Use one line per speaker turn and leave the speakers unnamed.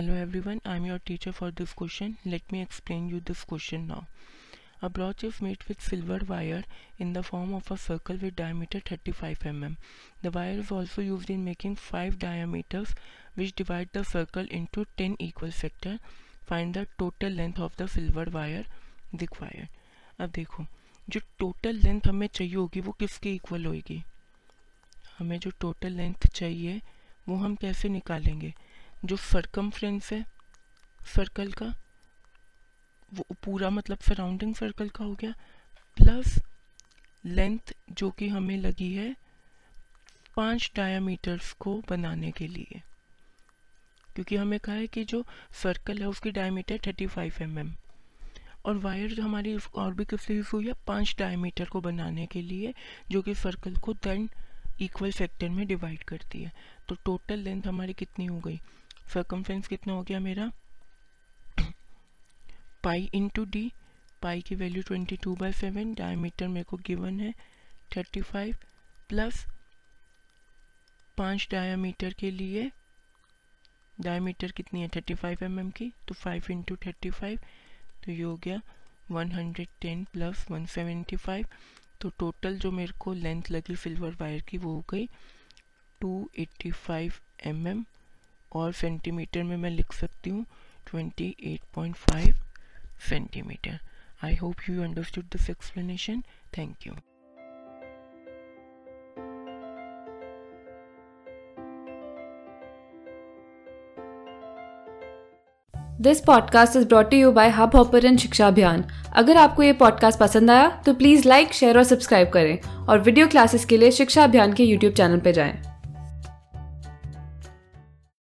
Hello everyone I am your teacher for this question let me explain you this question now a brooch is made with silver wire in the form of a circle with diameter thirty five m m the wire is also use in making five diameters which divide the circle into ten equal sector find the total length of the silver wire दिख wire अब देखो, जो total length हमें चाहिए होगी, वो किसकी equal होगी हमें जो टोटल लेंथ चाहिए, वो हम कैसे निकालेंगे? जो सरकमफ्रेंस है सर्कल का, वो पूरा मतलब सराउंडिंग सर्कल का हो गया प्लस लेंथ जो कि हमें लगी है, पाँच डायामीटर्स को बनाने के लिए। क्योंकि हमें कहा है कि जो सर्कल है, उसकी डायमीटर 35 फाइव एम एम और वायर जो हमारी और भी किस यूज़ हुई है, पाँच डायमीटर को बनाने के लिए, जो कि सर्कल को देन इक्वल सेक्टर में डिवाइड करती है। तो टोटल लेंथ हमारी कितनी हो गई? सर्कमफ्रेंस कितना हो गया मेरा? पाई इंटू डी पाई की value twenty two by seven diameter मेरे को गिवन है थर्टी फाइव प्लस पाँच डायामीटर के लिए। डायमीटर कितनी है? थर्टी फाइव एम एम की तो फाइव इंटू थर्टी फाइव तो ये हो गया one hundred ten plus one seventy five तो टोटल जो मेरे को लेंथ लगी सिल्वर वायर की वो हो गई two eighty five m m और सेंटीमीटर में मैं लिख सकती हूँ twenty eight point five centimetre I hope you understood this explanation thank you
this podcast is brought you by Hubhopper Shiksha Abhiyan अगर आपको ये पॉडकास्ट पसंद आया तो प्लीज़ लाइक शेयर और सब्सक्राइब करें और वीडियो क्लासेस के लिए शिक्षा अभियान के यूट्यूब चैनल पर जाएँ।